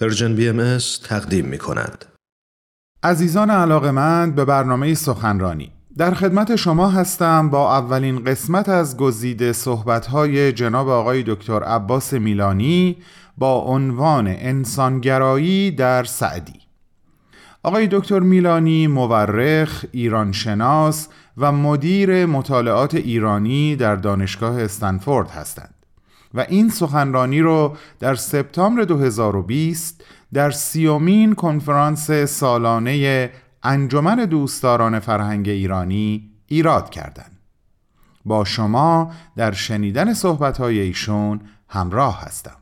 Persian BMS تقدیم می کند. عزیزان علاقمند به برنامه سخنرانی. در خدمت شما هستم با اولین قسمت از گزیده صحبتهای جناب آقای دکتر عباس میلانی با عنوان انسانگرایی در سعدی. آقای دکتر میلانی مورخ، ایرانشناس و مدیر مطالعات ایرانی در دانشگاه استنفورد هستند. و این سخنرانی رو در سپتامبر 2020 در سیومین کنفرانس سالانه انجمن دوستداران فرهنگ ایرانی ایراد کردند. با شما در شنیدن صحبت‌های ایشون همراه هستم.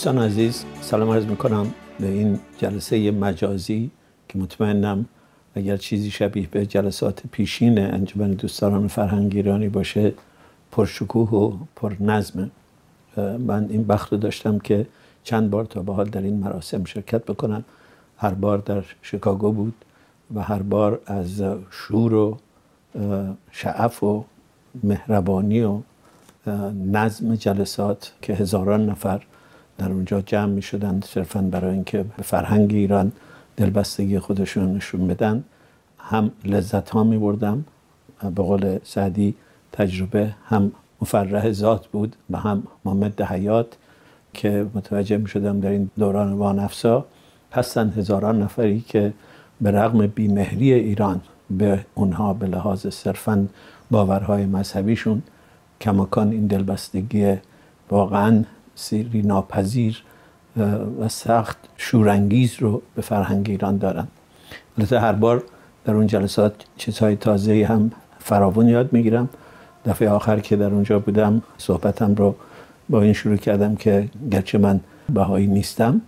دوستان عزیز سلام عرض می‌کنم به این جلسه مجازی که مطمئنم اگر چیزی شبیه به جلسات پیشین انجمن دوستداران فرهنگ ایرانی باشه پرشکوه و پر نظمه من این بخت رو داشتم که چند بار تا به حال در این مراسم شرکت بکنم. هر بار در شیکاگو بود و هر بار از شور و شعف و مهربانی و نظم جلسات که هزاران نفر در اونجا جمع می شدن صرفا برای اینکه به فرهنگ ایران دلبستگی خودشون نشون بدن. هم لذت ها می بردم به قول سعدی تجربه هم مفرح ذات بود و هم مامد حیات که متوجه می شدم در این دوران وانفسا هستن هزاران نفری که به رغم بیمهری ایران به اونها به لحاظ صرفا باورهای مذهبیشون کماکان این دلبستگی واقعا سیری ناپذیر و سخت شورانگیز رو به فرهنگ ایران دارن. البته هر بار در اون جلسات چیزهای تازه هم فراون یاد می‌گیرم. دفعه آخر که در اونجا بودم صحبتم رو با این شروع کردم که گرچه من بهایی نیستم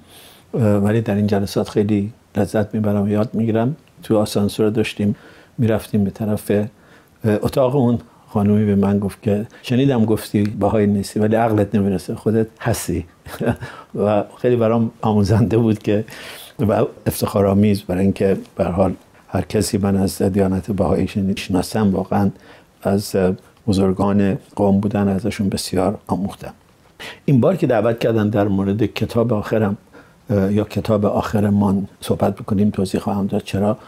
ولی در این جلسات خیلی لذت می‌برم و یاد می‌گیرم. تو آسانسور داشتیم می‌رفتیم به طرف اتاق اون خانومی به من گفت که شنیدم گفتی باهای نیستی ولی عقلت نمی‌رسه خودت هستی. و خیلی برام آموزنده بود که و افتخارآمیز برای اینکه به حال هر کسی من از دیانت بهایی شناسم واقعا از بزرگان قوم بودن ازشون بسیار آموختم. این بار که دعوت کردن در مورد کتاب آخرم یا کتاب آخرمان صحبت بکنیم توضیح خواهم داد. چرا؟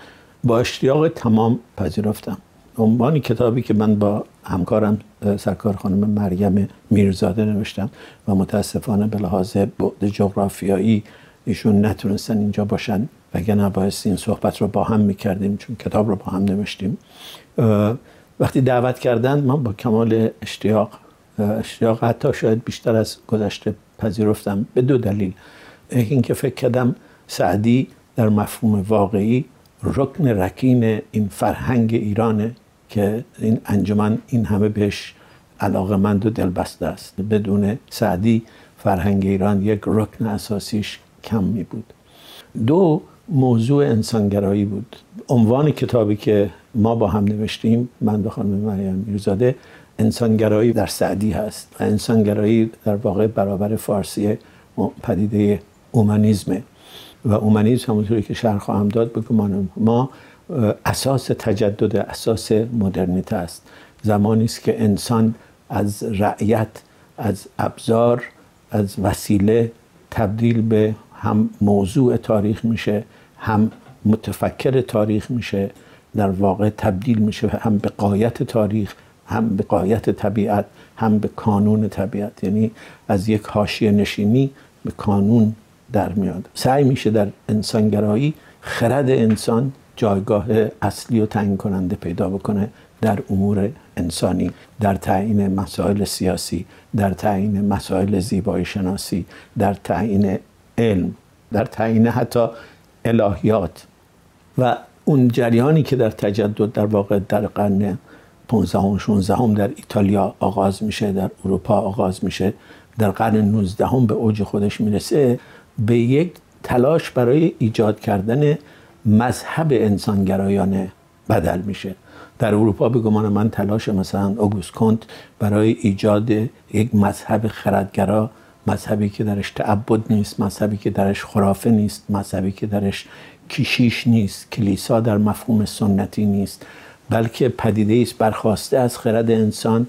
با اشتیاق تمام پذیرفتم. عنوان کتابی که من با همکارم سرکار خانم مریم میرزاده نوشتم و متاسفانه به لحاظ بعد جغرافیایی ایشون نتونستن اینجا باشن وگرنه باعث این صحبت رو با هم می‌کردیم چون کتاب رو با هم نوشتیم. وقتی دعوت کردند من با کمال اشتیاق اشتیاق حتی شاید بیشتر از گذشته پذیرفتم به دو دلیل. اینکه فکر کردم سعدی در مفهوم واقعی رکن رکین این فرهنگ ایرانه. که این انجمن این همه بهش علاقمند و دلبسته است. بدون سعدی فرهنگ ایران یک رکن اساسیش کم می بود. دو موضوع انسانگرایی بود. عنوان کتابی که ما با هم نوشتیم من به خانم مریم میرزاده انسانگرایی در سعدی هست. و انسانگرایی در واقع برابر فارسی پدیده اومانیزمه. و اومانیزم همونطوری که شرح خواهم داد بگم ما اساس تجدد اساس مدرنیته است. زمانی است که انسان از رعیت از ابزار از وسیله تبدیل به هم موضوع تاریخ میشه هم متفکر تاریخ میشه در واقع تبدیل میشه هم به قایت تاریخ هم به قایت طبیعت هم به کانون طبیعت. یعنی از یک حاشیه نشینی به کانون در میاد. سعی میشه در انسانگرایی خرد انسان جایگاه اصلی و تعیین کننده پیدا بکنه در امور انسانی در تعیین مسائل سیاسی در تعیین مسائل زیبایی شناسی در تعیین علم در تعیین حتی الهیات. و اون جریانی که در تجدد در واقع در قرن 15 و 16 هم در ایتالیا آغاز میشه در اروپا آغاز میشه در قرن 19 هم به اوج خودش می‌رسه به یک تلاش برای ایجاد کردن مذهب انسانگرایانه بدل میشه. در اروپا به گمان من تلاش مثلا اوگوست کنت برای ایجاد یک مذهب خردگرا مذهبی که درش تعبد نیست مذهبی که درش خرافه نیست مذهبی که درش کشیش نیست کلیسا در مفهوم سنتی نیست بلکه پدیده است برخواسته از خرد انسان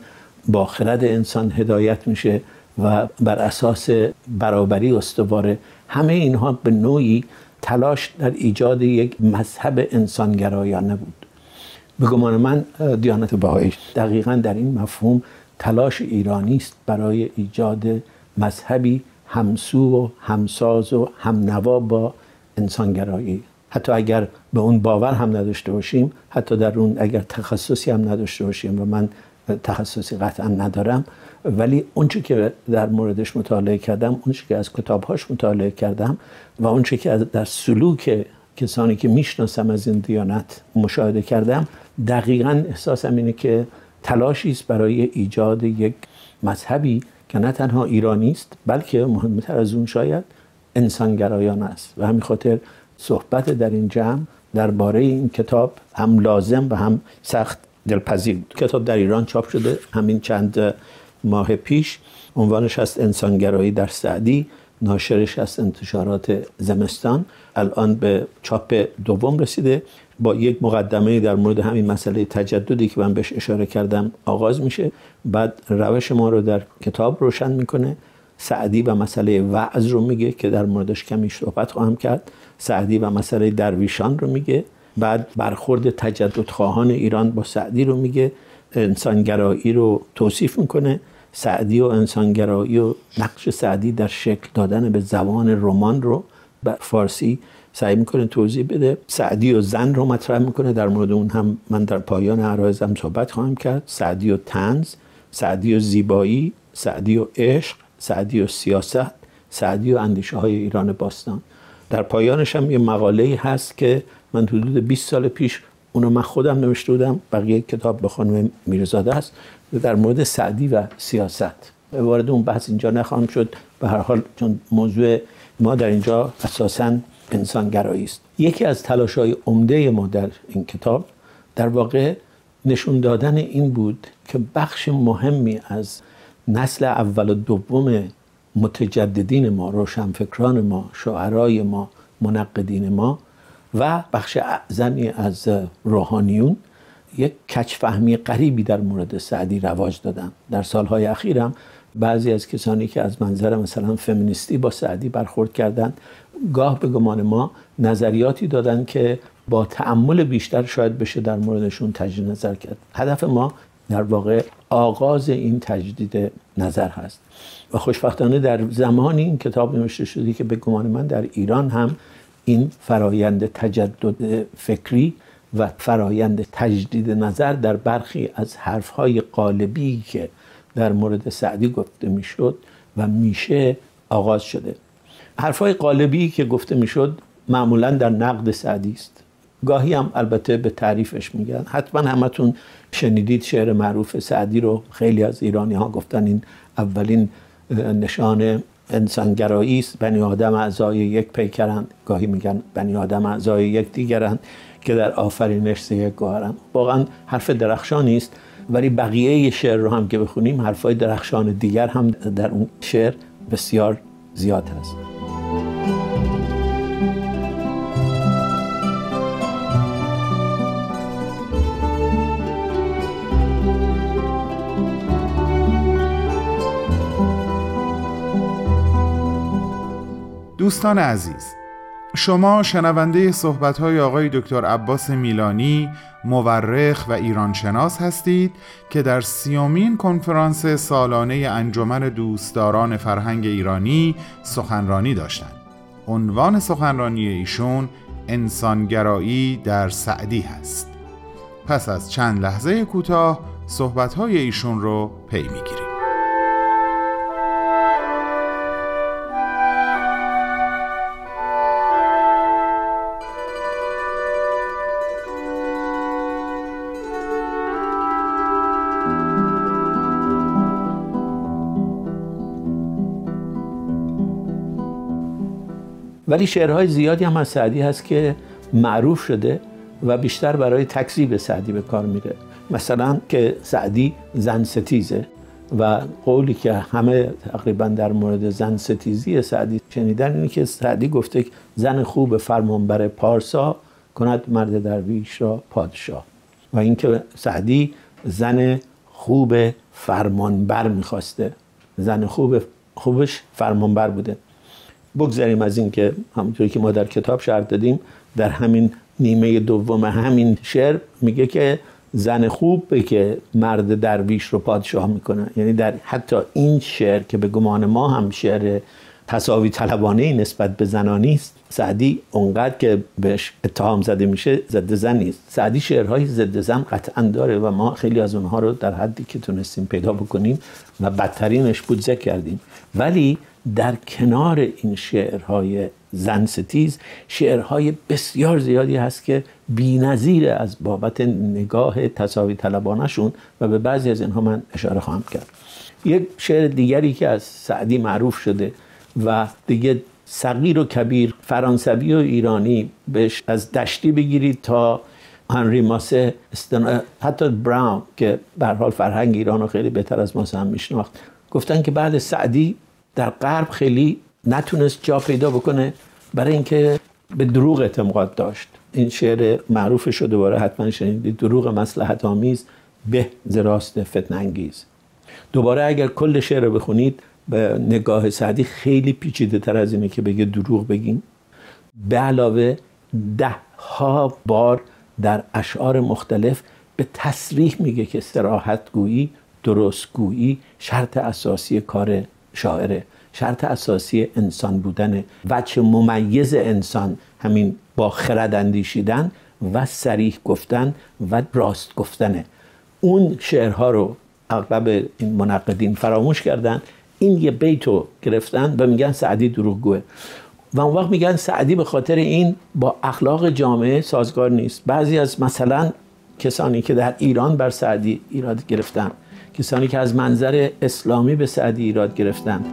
با خرد انسان هدایت میشه و بر اساس برابری استواره همه اینها به نوعی تلاش در ایجاد یک مذهب انسانگرایانه بود. به گمان من دیانت بهایی دقیقا در این مفهوم تلاش ایرانی است برای ایجاد مذهبی همسو و همساز و همنوا با انسانگرایی. حتی اگر به اون باور هم نداشته باشیم حتی در اون اگر تخصصی هم نداشته باشیم و من تخصصی قطعا ندارم. ولی اونچه که در موردش مطالعه کردم اونچه که از کتابهاش مطالعه کردم و اونچه که در سلوک کسانی که می‌شناسم از این دیانت مشاهده کردم دقیقا احساسم اینه که تلاشی است برای ایجاد یک مذهبی که نه تنها ایرانی است بلکه مهمتر از اون شاید انسانگرایان است. و همین خاطر صحبت در این جمع درباره این کتاب هم لازم و هم سخت دلپذیر بود. کتاب در ایران چاپ شده همین چند ماه پیش. عنوانش هست انسانگرایی در سعدی ناشرش از انتشارات زمستان. الان به چاپ دوم رسیده. با یک مقدمه در مورد همین مسئله تجددی که من بهش اشاره کردم آغاز میشه. بعد روش ما رو در کتاب روشن می‌کنه. سعدی و مسئله وعظ رو میگه که در موردش کمی صحبت خواهم کرد. سعدی و مسئله درویشان رو میگه. بعد برخورد تجدد خواهان ایران با سعدی رو میگه انسانگرایی رو توصیف می‌کنه. سعدی و انسانگرایی و نقش سعدی در شکل دادن به زبان رمان رو به فارسی سعی می‌کنه توضیح بده. سعدی و زن رو مطرح می‌کنه. در مورد اون هم من در پایان عرایزم صحبت خواهم کرد. سعدی و تنز سعدی و زیبایی سعدی و عشق سعدی و سیاست سعدی و اندیشه های ایران باستان. در پایانش هم یه مقاله هست که من حدود 20 سال پیش اونو من خودم نوشته بودم بقیه کتاب به خانم میرزاده است در مورد سعدی و سیاست. وارد اون بحث اینجا نخواهم شد. به هر حال چون موضوع ما در اینجا اساسا انسانگرایی است. یکی از تلاش های عمده ما در این کتاب در واقع نشون دادن این بود که بخش مهمی از نسل اول و دوم متجددین ما روشنفکران ما شاعرای ما منقدین ما و بخش اعظمی از روحانیون یک کچفهمی قریبی در مورد سعدی رواج دادن. در سالهای اخیرم بعضی از کسانی که از منظر مثلا فمینیستی با سعدی برخورد کردند گاه به گمان ما نظریاتی دادن که با تعمل بیشتر شاید بشه در موردشون تجدید نظر کرد. هدف ما در واقع آغاز این تجدید نظر هست. و خوشبختانه در زمانی این کتاب نوشته شده که به گمان من در ایران هم این فرایند تجدد فکری و فرایند تجدید نظر در برخی از حرفهای قالبی که در مورد سعدی گفته می‌شد و میشه آغاز شده. حرفهای قالبی که گفته می‌شد معمولا در نقد سعدی است. گاهی هم البته به تعریفش میگن. حتما همتون شنیدید شعر معروف سعدی رو خیلی از ایرانی ها گفتن این اولین نشان انسانگرایی است. بنی آدم اعضای یک پیکرند. گاهی میگن بنی آدم اعضای یک دیگرند که در آفرینش یک گوهرند. واقعا حرف درخشانی است ولی بقیه شعر رو هم که بخونیم حرفای درخشان دیگر هم در اون شعر بسیار زیاد هست. دوستان عزیز شما شنونده صحبت های آقای دکتر عباس میلانی مورخ و ایرانشناس هستید که در سیومین کنفرانس سالانه انجمن دوستداران فرهنگ ایرانی سخنرانی داشتند. عنوان سخنرانی ایشون انسانگرایی در سعدی هست. پس از چند لحظه کوتاه صحبت های ایشون رو پی می‌گیریم. ولی شعرهای زیادی هم از سعدی هست که معروف شده و بیشتر برای تکذیب سعدی به کار میره. مثلا که سعدی زن ستیزه و قولی که همه تقریبا در مورد زن ستیزی سعدی شنیدن اینه که سعدی گفته زن خوب فرمانبر پارسا کند مرد درویش را پادشاه. و اینکه سعدی زن خوب فرمانبر می‌خواسته. زن خوب خوبش فرمانبر بوده. بگذاریم از اینکه همونطوری که ما در کتاب شرح دادیم در همین نیمه دوم همین شعر میگه که زن خوب به که مرد درویش رو پادشاه می‌کنه. یعنی در حتی این شعر که به گمان ما هم شعر تصاوی طلبانه نسبت به زنانی است سعدی اونقدر که بهش اتهام زده میشه ضد زن نیست. سعدی شعرهای ضد زن قطعا داره و ما خیلی از اونها رو در حدی که تونستیم پیدا بکنیم و بدترینش بود ذکر کردیم. ولی در کنار این شعرهای زن ستیز شعرهای بسیار زیادی هست که نظیر از بابت نگاه تصاوی طلبانشون و به بعضی از اینها من اشاره خواهم کرد. یک شعر دیگری که از سعدی معروف شده و دیگه صغیر و کبیر فرانسوی و ایرانی بهش از دشتی بگیرید تا هنری ماسه حتی براون که به حال فرهنگ ایران رو خیلی بهتر از ما هم میشناخت. گفتن که بعد سعدی در غرب خیلی نتونست جا پیدا بکنه برای اینکه به دروغ اعتماد داشت. این شعر معروف شده دوباره حتما شنیدید. دروغ مسلحت آمیز به زراست فتن انگیز دوباره اگر کل شعر رو بخونید به نگاه سعدی خیلی پیچیده تر از اینه که بگه دروغ بگیم. به علاوه ده ها بار در اشعار مختلف به تصریح میگه که سراحت گویی درست گویی شرط اساسی کار شاعره شرط اساسی انسان بودن. وچه ممیز انسان همین با خرد اندیشیدن و سریح گفتن و راست گفتنه. اون شعرها رو اغلب این منقدین فراموش کردن این یه بیتو گرفتن و میگن سعدی دروغگوه. و اون وقت میگن سعدی به خاطر این با اخلاق جامعه سازگار نیست. بعضی از مثلا کسانی که در ایران بر سعدی ایراد گرفتن کسانی که از منظر اسلامی به سعدی ایراد گرفتن.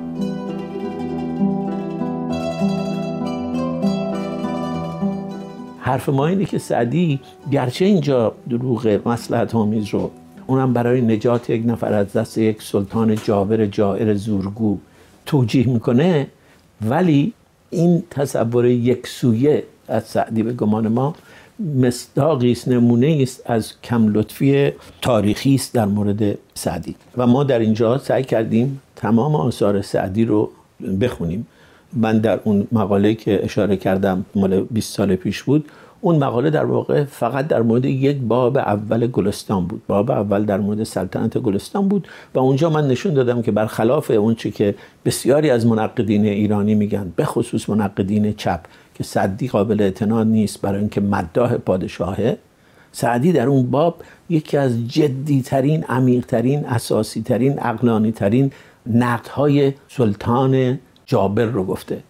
حرف ما اینه که سعدی گرچه اینجا دروغ مسلحت آمیز رو اونم برای نجات یک نفر از دست یک سلطان جابر جائر زورگو توجیه می‌کنه. ولی این تصور یک سویه از سعدی به گمان ما مصداقی است نمونه است از کم لطفی تاریخی است در مورد سعدی. و ما در اینجا سعی کردیم تمام آثار سعدی رو بخونیم. من در اون مقاله که اشاره کردم مال 20 سال پیش بود اون مقاله در واقع فقط در مورد یک باب اول گلستان بود. باب اول در مورد سلطنت گلستان بود و اونجا من نشون دادم که برخلاف اون چی که بسیاری از منقدین ایرانی میگن به خصوص منقدین چپ که صدی قابل اعتناد نیست برای اینکه مداح پادشاهه سعدی در اون باب یکی از جدیترین عمیقترین اساسیترین ترین نقدهای سلطان جابر رو گفته.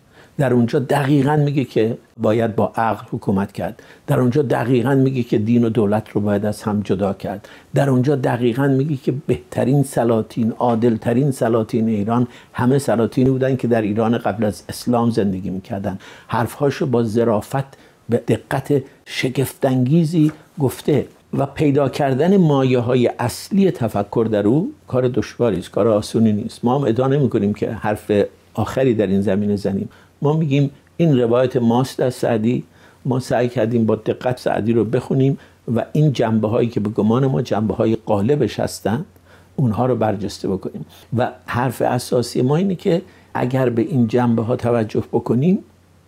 در اونجا دقیقا میگه که باید با عقل حکومت کرد. در اونجا دقیقا میگه که دین و دولت رو باید از هم جدا کرد. در اونجا دقیقا میگه که بهترین سلاطین عادلترین سلاطین ایران همه سلاطینی بودن که در ایران قبل از اسلام زندگی می‌کردن. حرفهاشو با ظرافت به دقت شگفتانگیزی گفته و پیدا کردن مایه های اصلی تفکر در او کار دشواری است کار آسونی نیست. ما هم ادعا نمی که حرف آخری در این زمینه زنیم. ما میگیم این روایت ماست از سعدی. ما سعی کردیم با دقت سعدی رو بخونیم و این جنبه هایی که به گمان ما جنبه های قالبش هستن اونها رو برجسته بکنیم. و حرف اساسی ما اینه که اگر به این جنبه ها توجه بکنیم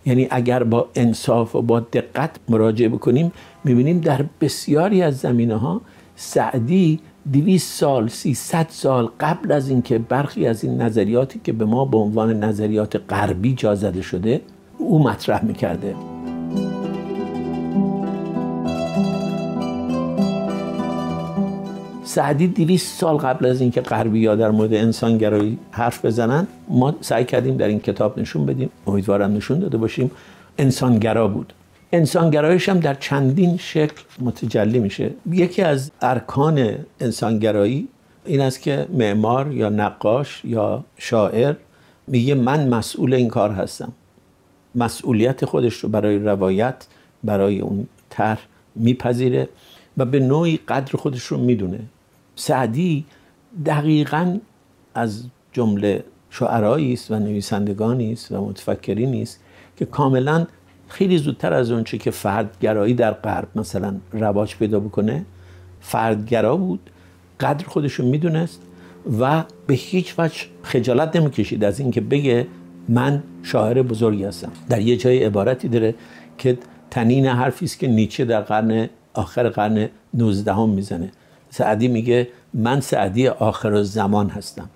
یعنی اگر با انصاف و با دقت مراجعه بکنیم می‌بینیم در بسیاری از زمینه ها سعدی دویست سال سیصد سال قبل از اینکه برخی از این نظریاتی که به ما به عنوان نظریات غربی جا زده شده او مطرح می‌کرده. سعدی دویست سال قبل از اینکه غربی ها در مورد انسانگرایی حرف بزنن ما سعی کردیم در این کتاب نشون بدیم. امیدوارم نشون داده باشیم. انسانگرا بود. انسانگرایش هم در چندین شکل متجلی میشه. یکی از ارکان انسانگرایی این است که معمار یا نقاش یا شاعر میگه من مسئول این کار هستم. مسئولیت خودش رو برای روایت برای اون طرح میپذیره و به نوعی قدر خودش رو می‌دونه. سعدی دقیقا از جمله شعرایی است و نویسندگانی است و متفکرینی است که کاملا خیلی زودتر از اونچه که فردگرایی در غرب مثلا رواج پیدا بکنه فردگرا بود قدر خودش رو می‌دونست و به هیچ وجه خجالت نمی‌کشید از اینکه بگه من شاعر بزرگی هستم. در یه جای عبارتی داره که تنین حرفی است که نیچه در قرن آخر قرن 19 هم می‌زنه. سعدی میگه من سعدی آخر زمان هستم.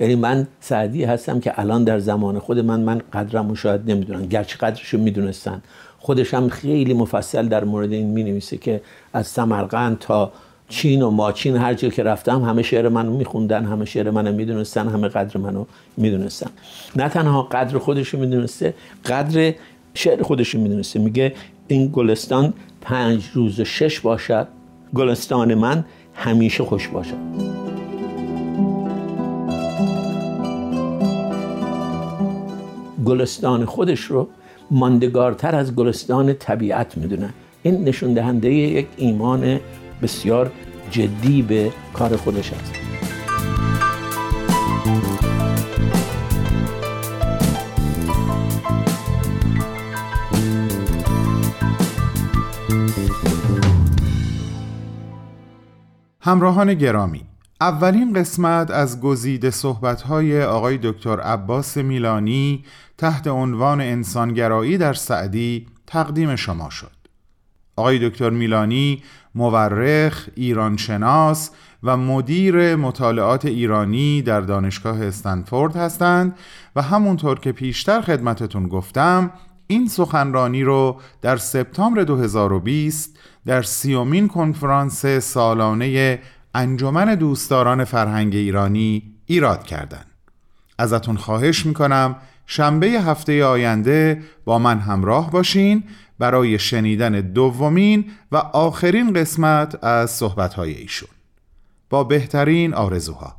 یعنی من سعدی هستم که الان در زمان خود من من قدرم شاید نمی‌دونن گرچه قدرش رو می‌دونستن. خودش هم خیلی مفصل در مورد این می که از سمرقند تا چین و ماچین هر جا که رفتم همه شعر منو میخوندن همه شعر منو می‌دونستن همه قدر منو می‌دونستن. نه تنها قدر خودش رو می‌دونسته قدر شعر خودش رو می‌دونسته. میگه این گلستان پنج روز و شش باشد گلستان من همیشه خوش باشد. گلستان خودش رو ماندگارتر از گلستان طبیعت می‌دونه. این نشون دهنده یک ایمان بسیار جدی به کار خودش است. همراهان گرامی اولین قسمت از گزیده صحبت‌های آقای دکتر عباس میلانی تحت عنوان انسانگرایی در سعدی تقدیم شما شد. آقای دکتر میلانی مورخ، ایرانشناس و مدیر مطالعات ایرانی در دانشگاه استنفورد هستند و همونطور که پیشتر خدمتتون گفتم این سخنرانی رو در سپتامبر 2020 در سیومین کنفرانس سالانه انجمن دوستداران فرهنگ ایرانی ایراد کردند. ازتون خواهش می‌کنم شنبه هفته آینده با من همراه باشین برای شنیدن دومین و آخرین قسمت از صحبتهای ایشون با بهترین آرزوها